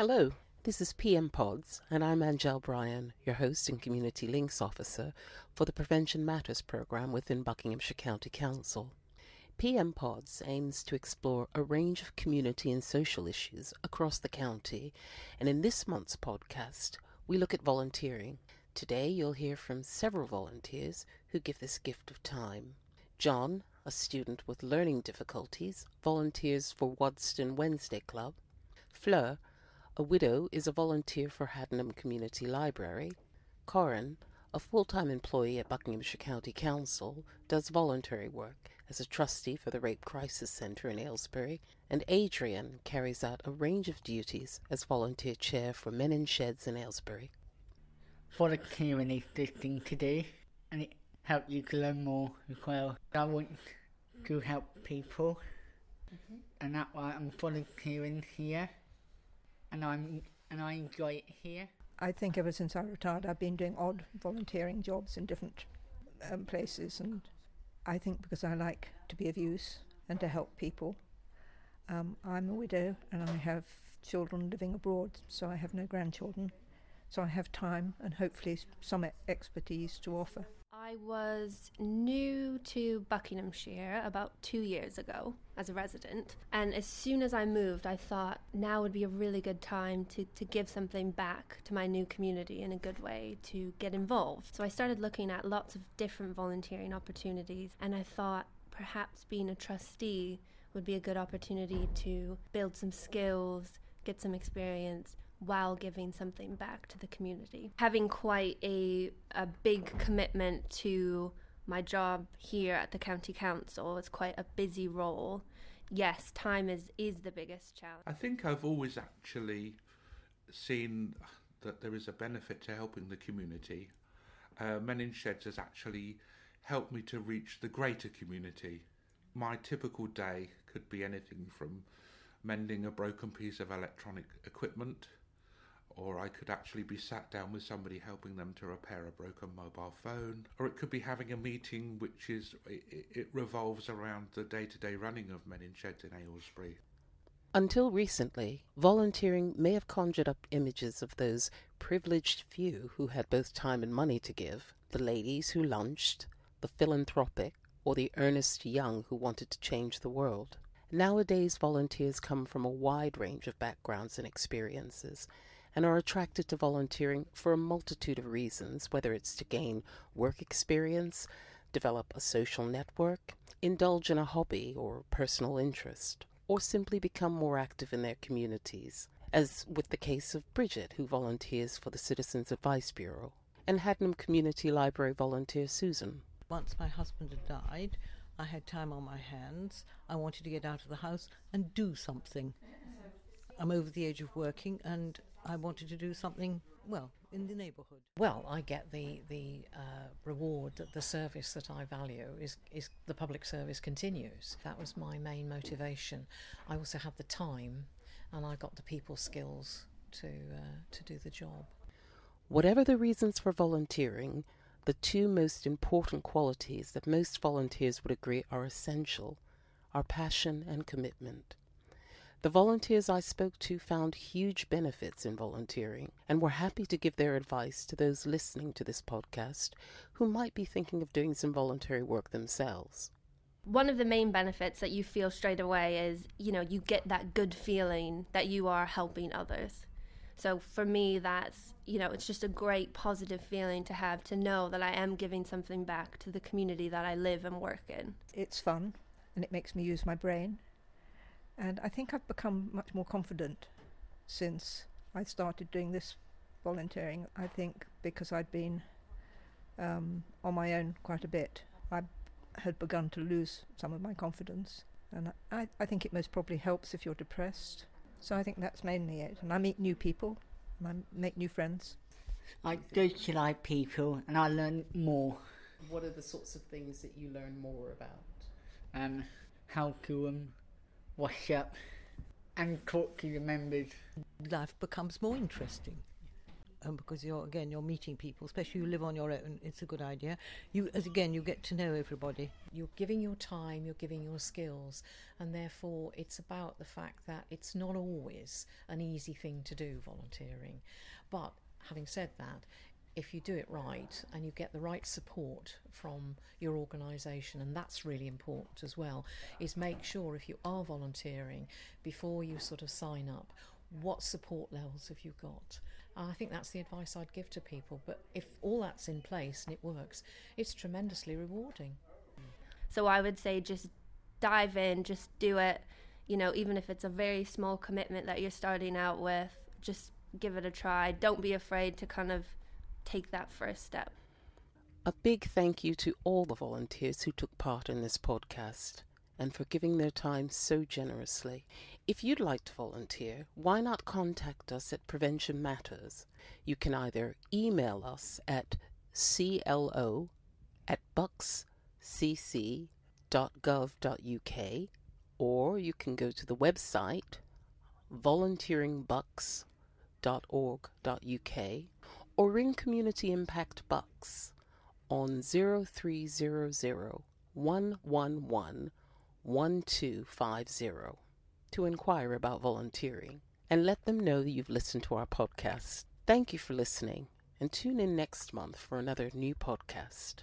Hello, this is PM Pods, and I'm Angel Bryan, your host and Community Links Officer for the Prevention Matters program within Buckinghamshire County Council. PM Pods aims to explore a range of community and social issues across the county, and in this month's podcast, we look at volunteering. Today, you'll hear from several volunteers who give this gift of time. John, a student with learning difficulties, volunteers for Waddesdon Wednesday Club. Fleur, a widow, is a volunteer for Haddenham Community Library. Corin, a full time employee at Buckinghamshire County Council, does voluntary work as a trustee for the Rape Crisis Centre in Aylesbury, and Adrian carries out a range of duties as volunteer chair for Men in Sheds in Aylesbury. For the community this thing today, and it help you to learn more as well. I want to help people, mm-hmm. and that's why I'm volunteering here, and I'm and I enjoy it here. I think ever since I retired, I've been doing odd volunteering jobs in different um, places, and I think because I like to be of use and to help people. Um, I'm a widow and I have children living abroad, so I have no grandchildren. So I have time and hopefully some expertise to offer. I was new to Buckinghamshire about two years ago as a resident, and as soon as I moved, I thought now would be a really good time to, to give something back to my new community in a good way, to get involved. So I started looking at lots of different volunteering opportunities, and I thought perhaps being a trustee would be a good opportunity to build some skills, get some experience, while giving something back to the community. Having quite a, a big commitment to my job here at the county council, it's quite a busy role. Yes, time is, is the biggest challenge. I think I've always actually seen that there is a benefit to helping the community. Uh, Men in Sheds has actually helped me to reach the greater community. My typical day could be anything from mending a broken piece of electronic equipment or I could actually be sat down with somebody helping them to repair a broken mobile phone, or it could be having a meeting which is it, it revolves around the day-to-day running of Men in Sheds in Aylesbury. Until recently, volunteering may have conjured up images of those privileged few who had both time and money to give, the ladies who lunched, the philanthropic, or the earnest young who wanted to change the world. Nowadays, volunteers come from a wide range of backgrounds and experiences, and are attracted to volunteering for a multitude of reasons, whether it's to gain work experience, develop a social network, indulge in a hobby or personal interest, or simply become more active in their communities, as with the case of Bridget, who volunteers for the Citizens Advice Bureau, and Haddenham Community Library volunteer Susan. Once my husband had died, I had time on my hands. I wanted to get out of the house and do something. I'm over the age of working, and I wanted to do something well in the neighbourhood. Well, I get the the uh, reward that the service that I value is is the public service continues. That was my main motivation. I also had the time, and I got the people skills to uh, to do the job. Whatever the reasons for volunteering, the two most important qualities that most volunteers would agree are essential are passion and commitment. The volunteers I spoke to found huge benefits in volunteering and were happy to give their advice to those listening to this podcast who might be thinking of doing some voluntary work themselves. One of the main benefits that you feel straight away is, you know, you get that good feeling that you are helping others. So for me, that's, you know, it's just a great positive feeling to have to know that I am giving something back to the community that I live and work in. It's fun and it makes me use my brain and I think I've become much more confident since I started doing this volunteering. I think because I'd been um, on my own quite a bit, I had begun to lose some of my confidence. And I, I think it most probably helps if you're depressed. So I think that's mainly it. And I meet new people and I make new friends. I go to like people and I learn more. What are the sorts of things that you learn more about? Um, how to um, wash up and talk to your members. Life becomes more interesting. um, because you're again you're meeting people, especially you live on your own. It's a good idea. You as again you get to know everybody. You're giving your time, you're giving your skills, and therefore it's about the fact that it's not always an easy thing to do volunteering. But having said that, if you do it right and you get the right support from your organisation, and that's really important as well, is make sure if you are volunteering before you sort of sign up, what support levels have you got? I think that's the advice I'd give to people. But if all that's in place and it works, it's tremendously rewarding. So I would say just dive in, just do it. You know, even if it's a very small commitment that you're starting out with, just give it a try. Don't be afraid to kind of take that first step. A big thank you to all the volunteers who took part in this podcast and for giving their time so generously. If you'd like to volunteer, why not contact us at Prevention Matters? You can either email us at clo at buckscc.gov.uk or you can go to the website volunteeringbucks.org.uk or ring Community Impact Bucks on 0300 111 1250 to inquire about volunteering and let them know that you've listened to our podcast. Thank you for listening and tune in next month for another new podcast.